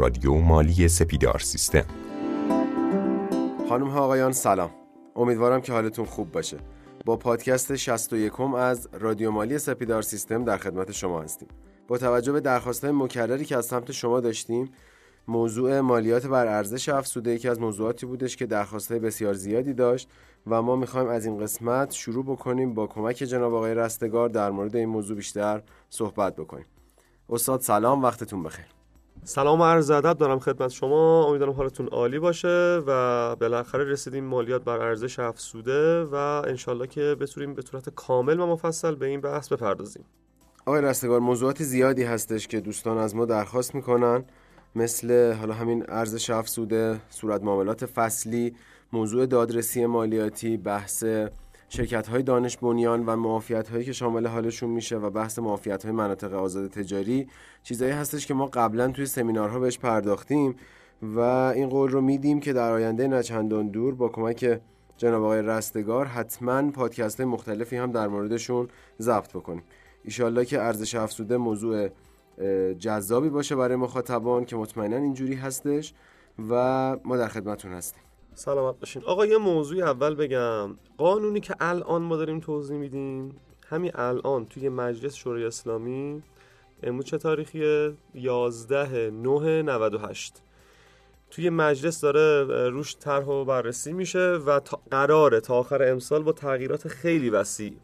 رادیو مالی سپیدار سیستم. خانم ها آقایان سلام. امیدوارم که حالتون خوب باشه. با پادکست 61 از رادیو مالی سپیدار سیستم در خدمت شما هستیم. با توجه به درخواست مکرری که از سمت شما داشتیم موضوع مالیات بر ارزش افزوده یکی از موضوعاتی بودش که درخواست بسیار زیادی داشت و ما می‌خوایم از این قسمت شروع بکنیم با کمک جناب آقای رستگار در مورد این موضوع بیشتر صحبت بکنیم. استاد سلام. وقتتون بخیر. سلام و عرض ادب دارم خدمت شما. امیدوارم حالتون عالی باشه و بالاخره رسیدیم مالیات بر ارزش افزوده و انشالله که بتونیم به صورت کامل و مفصل به این بحث بپردازیم. آقای رستگار موضوعات زیادی هستش که دوستان از ما درخواست می‌کنن. مثل حالا همین ارزش افزوده صورت معاملات فصلی موضوع دادرسی مالیاتی بحث شرکت های دانش بنیان و معافیت هایی که شامل حالشون میشه و بحث معافیت های مناطق آزاد تجاری چیزایی هستش که ما قبلا توی سمینارها بهش پرداختیم و این قول رو میدیم که در آینده نچندان دور با کمک جناب آقای رستگار حتما پادکست مختلفی هم در موردشون ضبط بکنیم. ایشالله که ارزش افزوده موضوع جذابی باشه برای مخاطبان که مطمئنا اینجوری هستش و ما در خدمتون هستیم. سلامت باشین. آقا یه موضوعی اول بگم. قانونی که الان ما داریم توضیح میدیم همین الان توی مجلس شورای اسلامی امروز چه تاریخیه؟ 11 9 98 توی مجلس داره روش طرح و بررسی میشه و قراره تا آخر امسال با تغییرات خیلی وسیع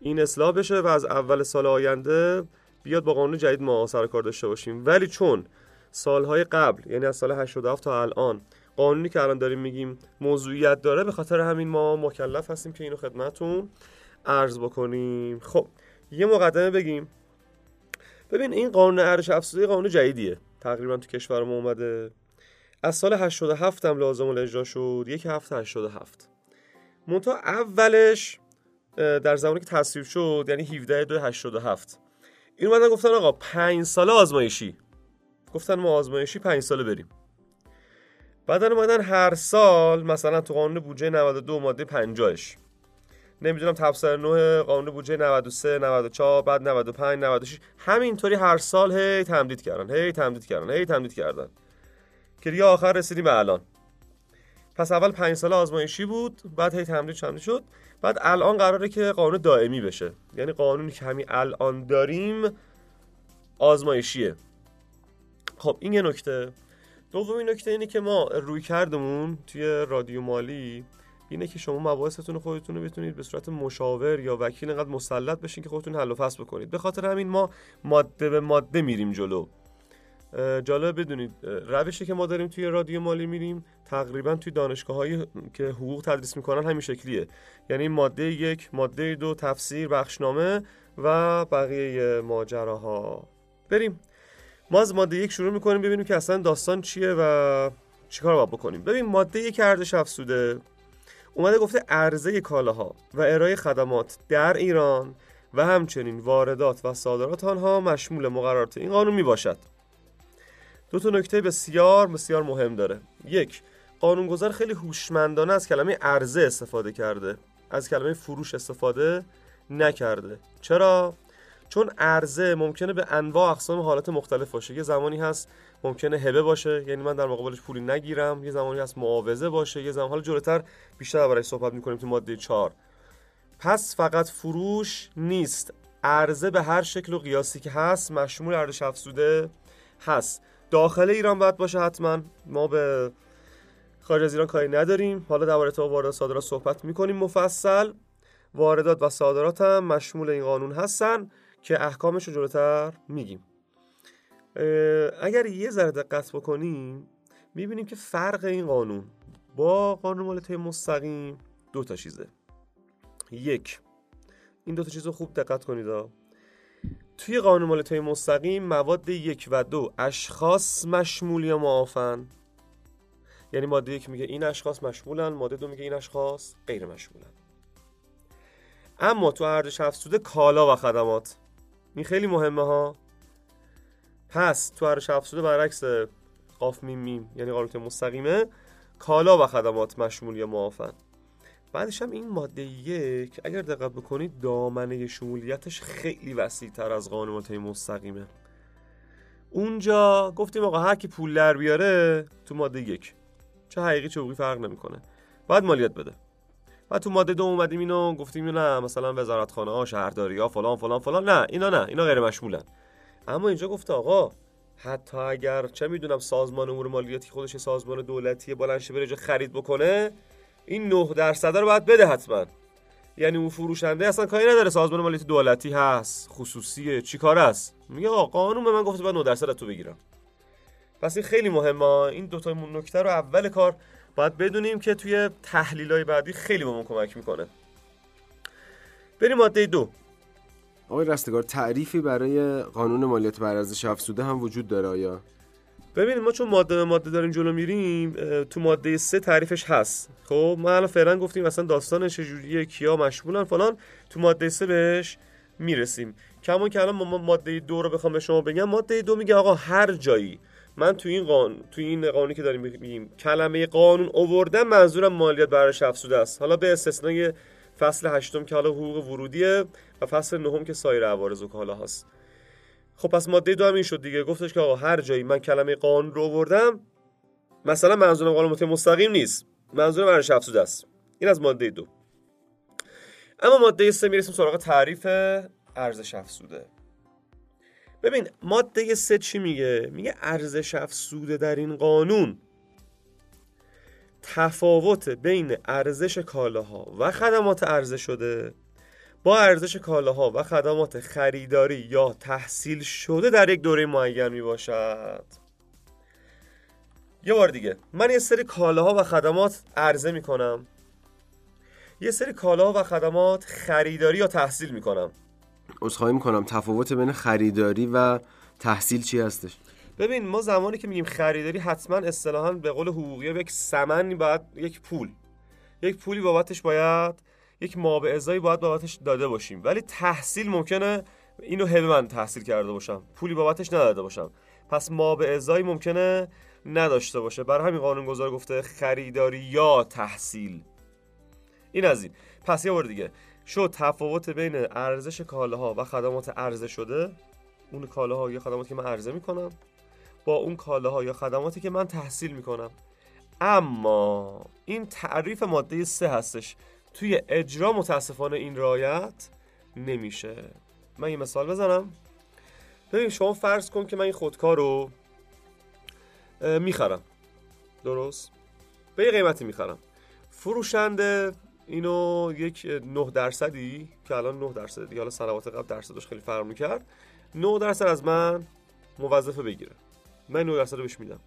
این اصلاح بشه و از اول سال آینده بیاد با قانون جدید ما سر کار داشته باشیم. ولی چون سالهای قبل یعنی از سال 87 تا الان قانونی که الان داریم میگیم موضوعیت داره به خاطر همین ما مکلف هستیم که اینو خدمتون عرض بکنیم. خب یه مقدمه بگیم. ببین این قانون ارزش افزوده قانون جدیدیه. تقریبا تو کشور ما اومده. از سال 87 هم لازم اجرا شد یک هفته 87 منتها اولش در زمانی که تصویب شد یعنی 17 دو 87 این اومدن گفتن آقا 5 ساله آزمایشی. گفتن ما آزمایشی 5 ساله بریم. بعد اومدن هر سال مثلا تو قانون بودجه 92 ماده 50ش نمی‌دونم تفسیر 9 قانون بودجه 93 94 بعد 95 96 همینطوری هر سال هی تمدید کردن هی تمدید کردن هی تمدید کردن. که دیگه آخر رسیدیم به الان. پس اول 5 سال آزمایشی بود بعد هی تمدید تمدید شد. بعد الان قراره که قانون دائمی بشه. یعنی قانونی که همین الان داریم آزمایشیه. خب این یه نکته. دومین نکته اینه که ما روی کردمون توی رادیو مالی اینه که شما مباحثتون خودتون رو بتونید به صورت مشاور یا وکیل انقدر مسلط بشین که خودتون حل و فصل بکنید. به خاطر همین ما ماده به ماده میریم جلو. جالب بدونید روشی که ما داریم توی رادیو مالی میریم تقریبا توی دانشگاه هایی که حقوق تدریس می‌کنن همین شکلیه. یعنی ماده یک ماده دو تفسیر بخشنامه و بقیه ماجراها. بریم. ما از ماده یک شروع می‌کنیم ببینیم که اصلا داستان چیه و چیکار باید بکنیم. ببین ماده یک ارزش افزوده. اومده گفته عرضه کالاها و ارائه خدمات در ایران و همچنین واردات و صادرات آنها مشمول مقررات این قانون می‌باشد. دو تا نکته بسیار بسیار مهم داره. یک قانونگذار خیلی هوشمندانه از کلمه عرضه استفاده کرده. از کلمه فروش استفاده نکرده. چرا؟ چون عرضه ممکنه به انواع اقسام حالات مختلف باشه. یه زمانی هست ممکنه هبه باشه یعنی من در مقابلش پولی نگیرم. یه زمانی هست معاوضه باشه. یه زمان حالا جلوتر بیشتر برای صحبت می‌کنیم تو ماده 4 پس فقط فروش نیست. عرضه به هر شکل و قیاسی که هست مشمول ارزش افزوده هست. داخل ایران باید باشه حتما. ما به خارج از ایران کاری نداریم. حالا درباره تو واردات صادرات صحبت می‌کنیم. مفصل. واردات و صادرات هم مشمول این قانون هستن. که احکامش رو جلوتر میگیم. اگر یه ذره دقت بکنیم می‌بینیم که فرق این قانون با قانون مالیات مستقیم دو تا چیزه. یک این دو تا چیز رو خوب دقت کنید توی قانون مالیات مستقیم مواد یک و دو اشخاص مشمول یا معافن. یعنی ماده یک میگه این اشخاص مشمولن ماده دو میگه این اشخاص غیر مشمولن. اما تو ارزش افزوده کالا و خدمات. این خیلی مهمه ها. پس تو ارزش افزوده برعکس قاف میم میم یعنی قانون مستقیمه. کالا و خدمات مشمول یا معافن. بعدش هم این ماده یک اگر دقت بکنید دامنه شمولیتش خیلی وسیع تر از قانونات مستقیمه. اونجا گفتیم آقا هر کی پول در بیاره تو ماده یک. چه حقیقی چه حقوقی فرق نمی‌کنه. باید مالیات بده. و تو ماده دو اومدیم اینو گفتیم نه مثلا وزارتخانه ها شهرداری ها فلان فلان فلان. نه اینا نه اینا غیر مشمولن. اما اینجا گفته آقا حتی اگر چه می‌دونم سازمان امور مالیاتی خودش سازمان دولتی بلند بره جا خرید بکنه این 9 درصد رو باید بده حتما. یعنی اون فروشنده اصلا کاری نداره سازمان مالیاتی دولتی هست خصوصیه چی کار است؟ میگه آقا قانون به من گفته باید 9 درصد تو بگیرم. پس این خیلی مهمه این دو تا نکته رو اول کار باید بدونیم که توی تحلیل های بعدی خیلی به ما کمک می‌کنه. بریم ماده دو. آقای رستگار تعریفی برای قانون مالیات بر ارزش افزوده هم وجود داره آیا؟ ببینید ما چون ماده به ماده داریم جلو میریم تو ماده سه تعریفش هست. خب ما الان فعلا گفتیم مثلا داستان چجوریه کیا مشمولن فلان تو ماده سه بهش می‌رسیم. کما که الان ما ماده دو رو بخوام به شما بگم ماده دو میگه آقا هر جایی من تو این قانون تو این قانونی که داریم میگیم کلمه قانون اووردم منظورم مالیات بر افزوده است. حالا به استثنای فصل هشتم که حالا حقوق ورودیه و فصل نهم که سایر عوارض و کالا هست خب پس ماده دو هم این شد دیگه. گفتش که آقا هر جایی من کلمه قانون رو آوردم مثلا منظورم قانون مستقیم نیست. منظورم ارزش افزوده است. این از ماده دو. اما ماده سه می‌رسیم سراغ تعریف ارزش افزوده. ببین ماده سه چی میگه؟ میگه ارزش افزوده در این قانون تفاوت بین ارزش کالاها و خدمات عرضه شده. با ارزش کالاها و خدمات خریداری یا تحصیل شده در یک دوره معین می باشد یه بار دیگه من یه سری کالاها و خدمات عرضه می کنم یه سری کالاها و خدمات خریداری یا تحصیل می کنم می کنم تفاوت بین خریداری و تحصیل چی هستش؟ ببین ما زمانی که میگیم خریداری حتما اصطلاحا به قول حقوقی یک سمنی باید یک پول. یک پولی بابتش باید یک ما به ازایی باید بابتش داده باشیم. ولی تحصیل ممکنه اینو هبه من تحصیل کرده باشم. پولی بابتش نداده باشم. پس ما به ازایی ممکنه نداشته باشه. برای همین قانون گذار گفته خریداری یا تحصیل. این از این. پس یه بار دیگه. شد تفاوت بین ارزش کالاها و خدمات عرضه شده؟ اون کالاها یا خدماتی که من عرضه می‌کنم؟ با اون کالاها یا خدماتی که من تحصیل می‌کنم. اما این تعریف ماده سه هستش. توی اجرا متاسفانه این رایت نمیشه. من یه مثال بزنم. ببین شما فرض کن که من این خودکار رو می‌خرم. درست؟ به یه قیمتی می‌خرم. فروشنده اینو یک 9 درصدی که الان 9 درصد دیگه حالا سنوات قبل درصدش خیلی فرق می‌کرد. 9 درصد از من موظفه بگیره. من 9 درصد رو بهش میدم.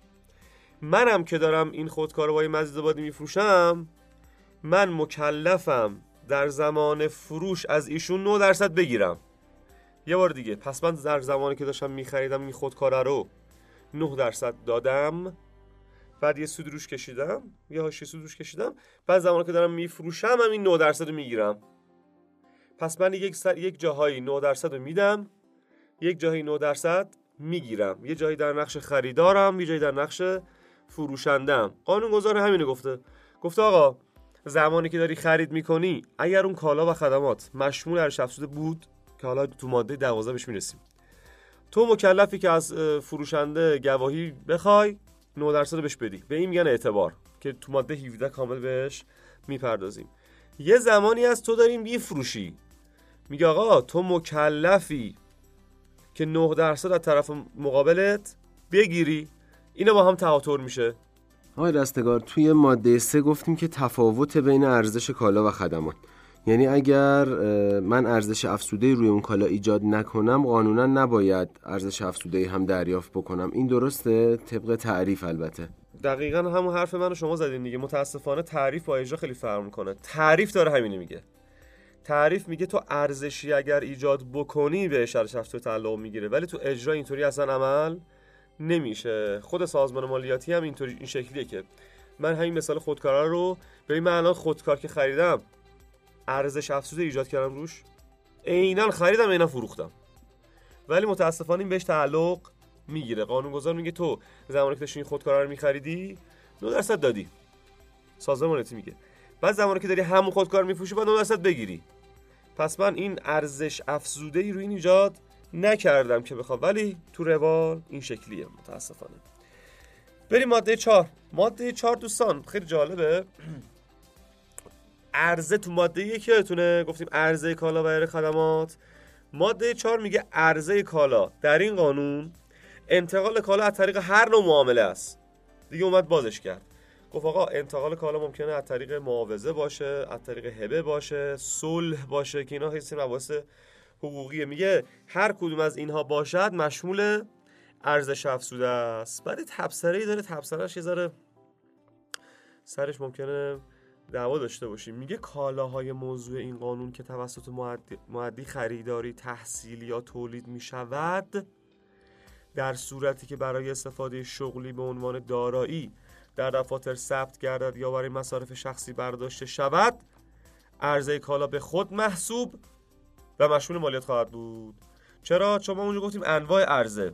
منم که دارم این خودکار رو با مزید بادی میفروشم من مکلفم در زمان فروش از ایشون 9 درصد بگیرم. یه بار دیگه پس من در زمانی که داشتم میخریدم این خودکاره رو 9 درصد دادم. بعد یه سود روش کشیدم یه هاشی سود روش کشیدم. بعد زمانی که دارم میفروشم هم این 9 درصد رو می‌گیرم. پس من یک, سر... یک جاهایی 9 درصد رو میدم یک جایی 9 درصد می‌گیرم. یه جایی در نقش خریدارم یه جایی در نقش فروشندم قانون گذار همینه گفته. گفته آقا زمانی که داری خرید می‌کنی اگر اون کالا و خدمات مشمول ارزش افزوده بود که حالا تو ماده 12 بهش می‌رسیم. تو مکلفی که از فروشنده گواهی بخوای 9 درصد بهش بدی. به این میگن اعتبار که تو ماده 17 کامل بهش می‌پردازیم. یه زمانی از تو داریم میفروشی. میگه آقا تو مکلفی که 9 درصد از طرف مقابلت بگیری. اینو با هم تهاتر میشه. آقای رستگار توی ماده سه گفتیم که تفاوت بین ارزش کالا و خدمات. یعنی اگر من ارزش افزوده روی اون کالا ایجاد نکنم قانونا نباید ارزش افزوده هم دریافت بکنم. این درسته؟ طبق تعریف البته. دقیقا همون حرف منو شما زدین دیگه. متاسفانه تعریف با اجرا خیلی فرق می‌کنه. تعریف داره همینی میگه. تعریف میگه تو ارزشی اگر ایجاد بکنی به ارزش افزوده تعلق می‌گیره. ولی تو اجرا اینطوری اصلا عمل نمیشه. خود سازمان مالیاتی هم اینطوری این شکلیه که من همین مثال خودکارا رو به من الان خودکار که خریدم ارزش افزوده ایجاد کردم روش. عینا خریدم عینا فروختم. ولی متاسفانه این بهش تعلق می‌گیره. قانونگذار میگه تو زمانی که داشتی این رو میخریدی 9 درصد دادی. سازمان میگه. بعد زمانی که داری همون خودکار میفروشی باید 9 درصد بگیری. پس من این ارزش افزوده ای رو این ایجاد نکردم که بخوام. ولی تو روال این شکلیه متاسفانه. بریم ماده چهار. ماده چهار دوستان. خیلی جالبه. عرضه تو ماده یک یادتونه گفتیم عرضه کالا و خدمات. ماده چهار میگه عرضه کالا. در این قانون انتقال کالا از طریق هر نوع معامله است. دیگه اومد بازش کرد. گفت آقا انتقال کالا ممکنه از طریق معاوضه باشه از طریق هبه باشه صلح باشه که اینا حسی مباحث حقوقیه. میگه هر کدوم از اینها باشد مشمول ارزش افزوده است. بعد تبصره ای داره تبصرهش یه سرش ممکنه دعوا داشته باشیم. میگه کالاهای موضوع این قانون که توسط معدی خریداری تحصیل یا تولید می‌شود در صورتی که برای استفاده شغلی به عنوان دارایی در دفاتر ثبت گردد یا برای مصارف شخصی برداشته شود عرضه کالا به خود محسوب و مشمول مالیات خواهد بود. چرا؟ چون ما اونجا گفتیم انواع عرضه.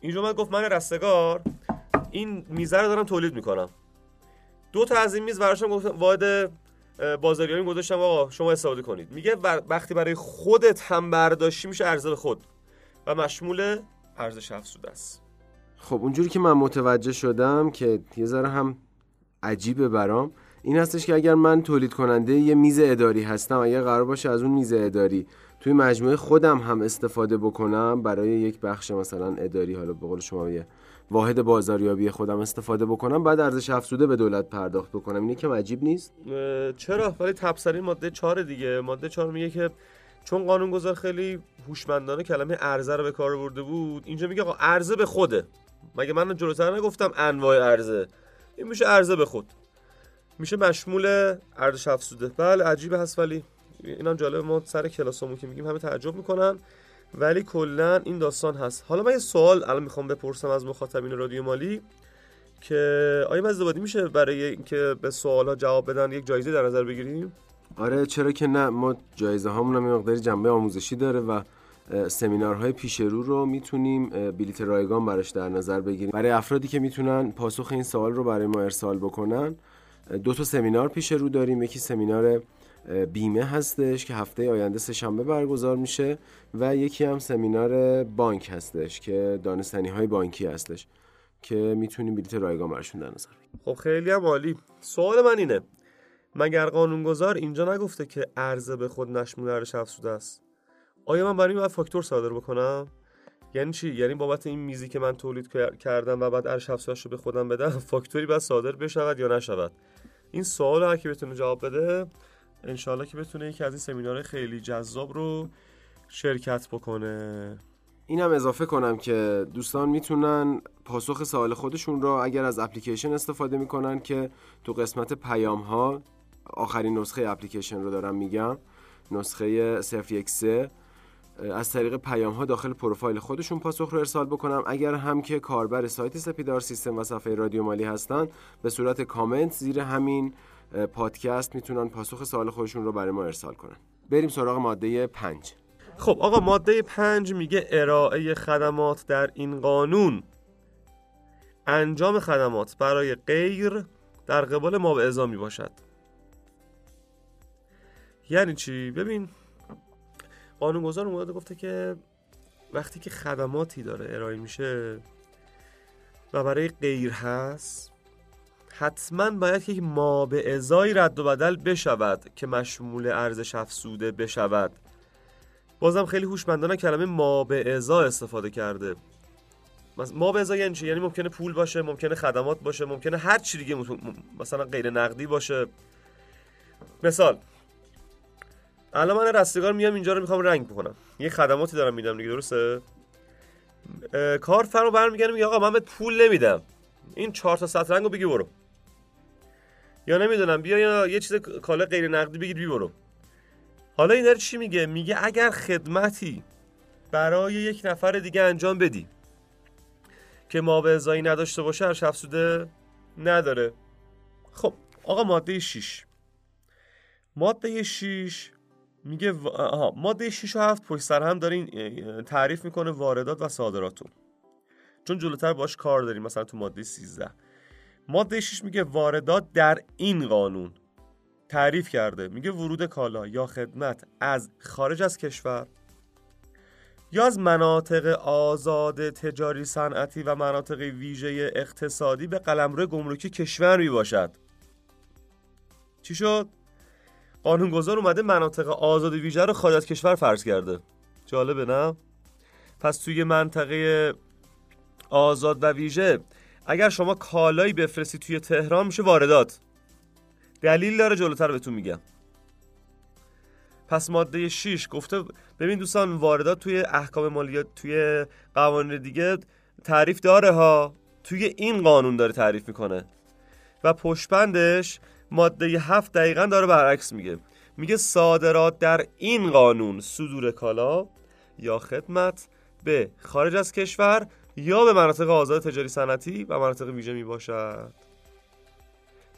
اینجا من گفت من رستگار این میزه رو دارم تولید می‌کنم. دو تا از این میز براشم گفتم واحد بازاریابی گذاشتم آقا شما استفاده کنید. میگه وقتی برای خودت هم برداشتی میشه ارزش خود. و مشمول ارزش افزوده است. خب اونجوری که من متوجه شدم که یه ذره هم عجیبه برام این هستش که اگر من تولید کننده یه میز اداری هستم اگر قرار باشه از اون میز اداری توی مجموعه خودم هم استفاده بکنم برای یک بخش مثلا اداری حالا به قول شما یه واحد بازاریابی خودم استفاده بکنم بعد ارزش افزوده به دولت پرداخت بکنم. اینه که عجیب نیست؟ چرا؟ ولی تبصره ماده 4 دیگه. ماده 4 میگه که چون قانونگذار خیلی هوشمندانه کلمه ارزه رو به کار برده بود اینجا میگه آقا ارزه به خوده. مگه من جلوتر نگفتم انواع ارزه این میشه ارزه به خود. میشه مشمول ارزش افزوده. بله عجیبه هست ولی اینم جالب ما سر کلاسمون که میگیم همه تعجب می‌کنن ولی کلا این داستان هست. حالا من یه سوال الان می‌خوام بپرسم از مخاطبین رادیو مالی که آیا مزدبادی میشه برای اینکه به سوال ها جواب بدن یک جایزه در نظر بگیریم؟ آره چرا که نه. ما جایزه هامون هم مقداری جنبه آموزشی داره و سمینارهای پیش رو رو می‌تونیم بلیت رایگان براش در نظر بگیریم. برای افرادی که می‌تونن پاسخ این سوال رو برای ما ارسال بکنن دو تا سمینار پیش رو داریم. یکی سمینار بیمه هستش که هفته آینده سه شنبه برگزار میشه و یکی هم سمینار بانک هستش که دانستنی های بانکی هستش که می‌تونیم بلیت رایگان برشون در نظر خب خیلی هم عالی. سوال من اینه. مگر قانونگذار اینجا نگفته که عرضه به خود نشمول ارزش افزوده است؟ آیا من برای این فاکتور صادر بکنم؟ یعنی چی؟ یعنی بابت این میزی که من تولید کردم و بعد ارزش افزودش رو به خودم بدم فاکتوری بعد صادر بشود یا نشود؟ این سوال هر کی بتونه جواب بده انشالله که بتونه یکی از این سمینار خیلی جذاب رو شرکت بکنه. این هم اضافه کنم که دوستان می‌تونن پاسخ سوال خودشون رو اگر از اپلیکیشن استفاده می‌کنن که تو قسمت پیام ها آخرین نسخه اپلیکیشن رو دارم میگم نسخه 013 از طریق پیام ها داخل پروفایل خودشون پاسخ رو ارسال بکنم. اگر هم که کاربر سایت سپیدار سیستم و صفحه رادیو مالی هستن به صورت کامنت زیر همین پادکست می‌تونن پاسخ سوال خودشون رو برای ما ارسال کنن. بریم سراغ ماده 5 خب آقا ماده 5 میگه ارائه خدمات در این قانون. انجام خدمات برای غیر در قبال ما به ازا می باشد یعنی چی؟ ببین قانونگذار اومده گفته که وقتی که خدماتی داره ارائه میشه و برای غیر هست حتما باید یک ما به ازای رد و بدل بشود که مشمول ارزش افزوده بشود. بازم خیلی هوشمندانه کلمه ما به ازا استفاده کرده. ما به ازای یعنی چی؟ یعنی ممکنه پول باشه ممکنه خدمات باشه ممکنه هر چی دیگه مثلا غیر نقدی باشه. مثال الان من رستگار میام اینجا رو می‌خوام رنگ بکنم. یه خدماتی دارم میدم دیگه درسته؟ کار فرمو برمیگردم میگه آقا من به پول نمیدم. این چهار تا سطر رنگو بگی برو. یا نمی‌دونم بیا یا یه چیز کالا غیر نقدی بگیر بی برو. حالا این داره چی میگه؟ میگه اگر خدمتی برای یک نفر دیگه انجام بدی که ما به ازایی نداشته باشه هر افزوده نداره. خب آقا ماده 6 ماده 6 میگه. آها ماده 6 و 7 پشت سر هم داره تعریف می‌کنه واردات و صادراتو. چون جلوتر باش کار داریم مثلا تو ماده 13 ماده 6 میگه واردات در این قانون تعریف کرده میگه ورود کالا یا خدمت از خارج از کشور یا از مناطق آزاد تجاری صنعتی و مناطق ویژه اقتصادی به قلمرو گمرکی کشور می باشد چی شد؟ قانونگذار اومده مناطق آزاد ویژه رو خارج از کشور فرض کرده جالبه نه؟ پس توی منطقه آزاد و ویژه اگر شما کالایی بفرستی توی تهران میشه واردات. دلیل داره جلوتر بهتون میگم. پس ماده 6 گفته ببین دوستان واردات توی احکام مالیات توی قوانین دیگه تعریف داره ها. توی این قانون داره تعریف می‌کنه. و پشپندش ماده 7 دقیقا داره برعکس میگه. میگه صادرات در این قانون صدور کالا یا خدمت به خارج از کشور یا به مناطق آزاد تجاری صنعتی و مناطق ویژه می باشد.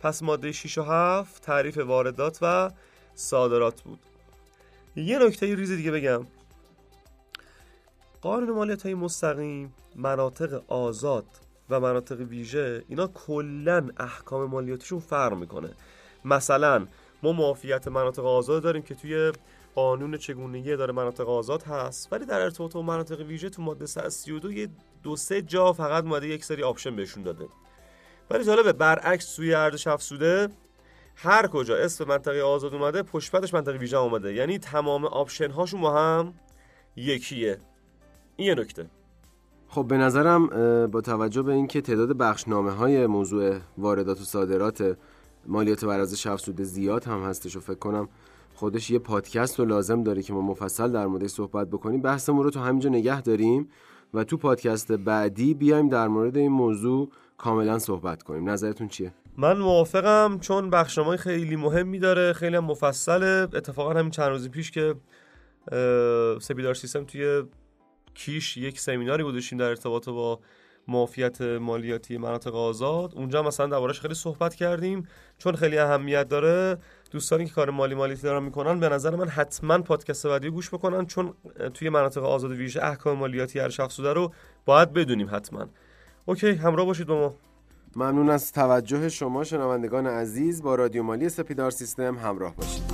پس ماده 6 و 7 تعریف واردات و صادرات بود. یه نکته ریز دیگه بگم. قانون مالیات های مستقیم مناطق آزاد و مناطق ویژه اینا کلا احکام مالیاتشون فرق می‌کنه. مثلا ما معافیت مناطق آزاد داریم که توی قانون چگونگی اداره مناطق آزاد هست ولی در ارتباط با مناطق ویژه تو ماده 132 یه دو سه جا فقط اومده یک سری option بهشون داده. ولی جالبه برعکس توی ارزش افزوده هر کجا اسم منطقه آزاد اومده پشتش منطقه ویژه اومده. یعنی تمام option هاشون با هم یکیه. این یه نکته. خب به نظرم با توجه به اینکه تعداد بخشنامه های موضوع واردات و صادرات مالیات بر ارزش افزوده زیاد هم هستش و فکر کنم خودش یه پادکست رو لازم داره که ما مفصل در موردش صحبت بکنیم. بحثمون رو تو همینجا نگه داریم. و تو پادکست بعدی بیایم در مورد این موضوع کاملا صحبت کنیم. نظرتون چیه؟ من موافقم چون بخشنامه خیلی مهمی داره خیلی هم مفصله. اتفاقا همین چند روزی پیش که سپیدار سیستم توی کیش یک سمیناری گذاشتیم در ارتباط با معافیت مالیاتی مناطق آزاد. اونجا مثلا دربارش خیلی صحبت کردیم. چون خیلی اهمیت داره دوستانی که کار مالی مالیاتی دارن می‌کنن به نظر من حتما پادکست بعدی گوش بکنن چون توی مناطق آزاد ویژه احکام مالیاتی هر شخص رو باید بدونیم حتما. اوکی همراه باشید با ما. ممنون از توجه شما شنوندگان عزیز. با رادیو مالی سپیدار سیستم همراه باشید.